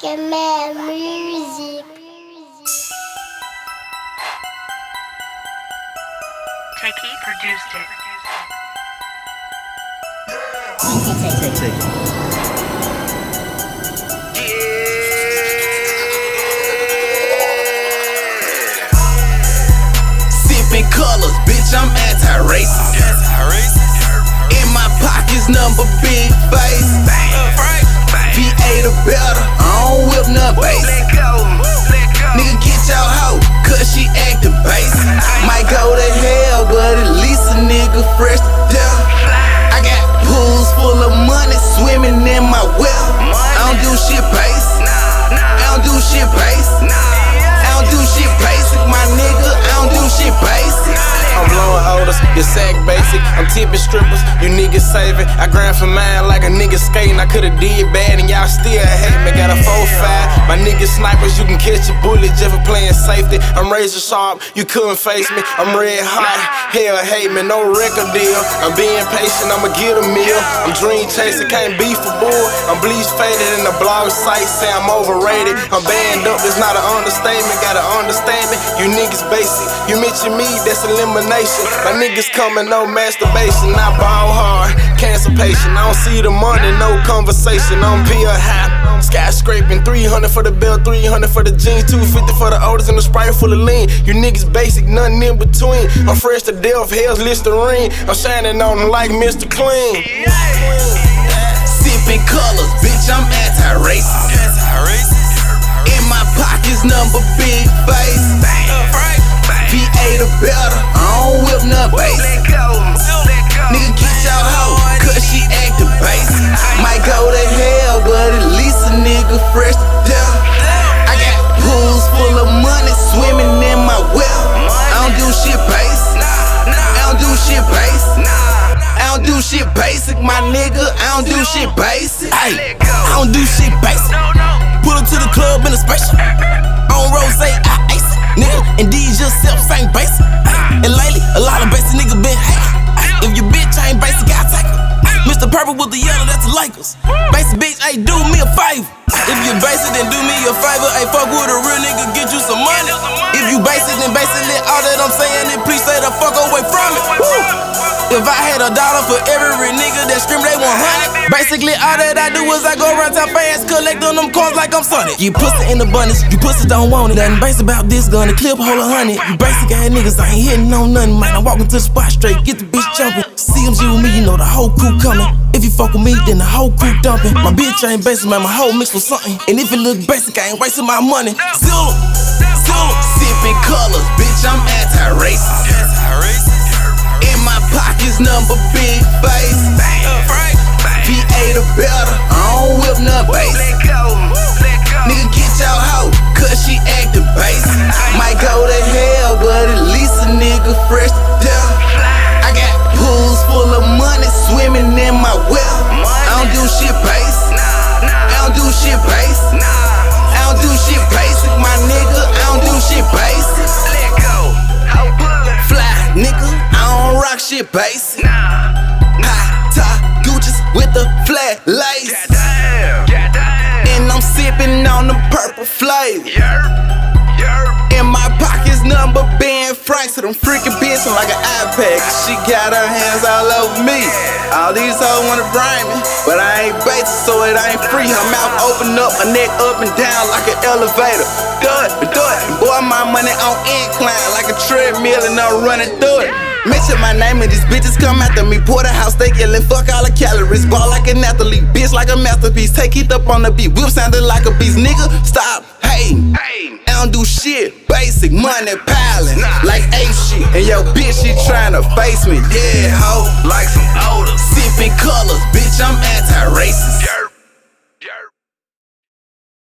fucking mad music. Takey produced it. Yeah. Sipping colors, bitch, I'm anti-racist. In my pockets, number big face. The better, I don't whip no bass. Nigga, get your hoe, cause she acting base. Might go to hell, but at least a nigga fresh to death. I got pools full of money swimming in my well. I don't do shit base. I don't do shit base. I don't do shit basic, my nigga. I don't do shit basic. I'm blowing odors, you sack I'm tipping strippers, you niggas saving. I grind for mine like a nigga skating. I coulda did bad and y'all still hate me. Got a 4-5. My niggas snipers, you can catch a bullet just for playing safety. I'm razor sharp, you couldn't face me. I'm red hot, hell hate me, no record deal. I'm being patient, I'ma get a meal. I'm dream chasing, can't be for bull. I'm bleach faded in the blog site, say I'm overrated. I'm banned up, it's not an understatement. Gotta understand it. You niggas basic, you mention me, that's elimination. My niggas coming, no masturbation. I ball hard, cancer patient. I don't see the money, no conversation. I'm pill high. Skyscraping, 300 for the belt, 300 for the jeans, 250 for the odors, and the sprite full of lean. You niggas basic, nothing in between. I'm fresh to death, hell's Listerine. I'm shining on them like Mr. Clean. Sipping colors, bitch, I'm anti-racist. In my pockets, number big face. Nigga fresh death. I got pools full of money swimming in my well. I don't do shit base. I don't do shit base. I don't do shit basic, my nigga. I don't do shit basic. Ay, I don't do shit basic. Pull up to the club in a spaceship. On rose, I ace it. Nigga, and these yourself ain't basic. And lately, a lot of basic niggas been hating. If your bitch ain't basic, I'll take her. Mr. Purple with the yellow, that's the Lakers. Basic bitch, hey, do me a favor. If you basic, then do me a favor. Hey, fuck with a real nigga, get you some money. If you basic, then basically all that I'm saying, then please stay the fuck away from it. Woo. If I had a dollar for every nigga that scream they want honey, basically all that I do is I go around town fast, collect on them coins like I'm Sonic. You pussy in the abundance, you pussy don't want it. Nothing basic about this gun, the clip hold a hundred. You basic ass niggas, I ain't hitting on nothing, man. I'm walking to the spot straight, get the bitch jumping. CMG with me, you know the whole crew coming. If you fuck with me, then the whole crew dumping. My bitch ain't basic, man, my whole mix was something. And if it look basic, I ain't wasting my money. Zilla, Zilla, sipping colors, bitch, I'm anti-racist. My pockets, number big face. VA uh, the better, I don't whip no rock Nah. High top Gucci's with the flat lace. And I'm sipping on the purple flavor. In my pockets, number Ben Franks. So them freaking bitch like an iPad. She got her hands all over me. All these hoes wanna bring me, but I ain't basic, so it ain't free. Her mouth open up, her neck up and down like an elevator. Do it, do it. Boy, my money on incline like a treadmill, and I'm running through it. Mention my name and these bitches come after me. Porterhouse they yelling, fuck all the calories. Ball like an athlete, bitch like a masterpiece. Take it up on the beat, whip sounding like a beast. Nigga, stop hating. I don't do shit, basic money piling like ape shit. And yo, bitch, she tryna face me, yeah, ho. Like some odors, sipping colors, bitch, I'm anti-racist.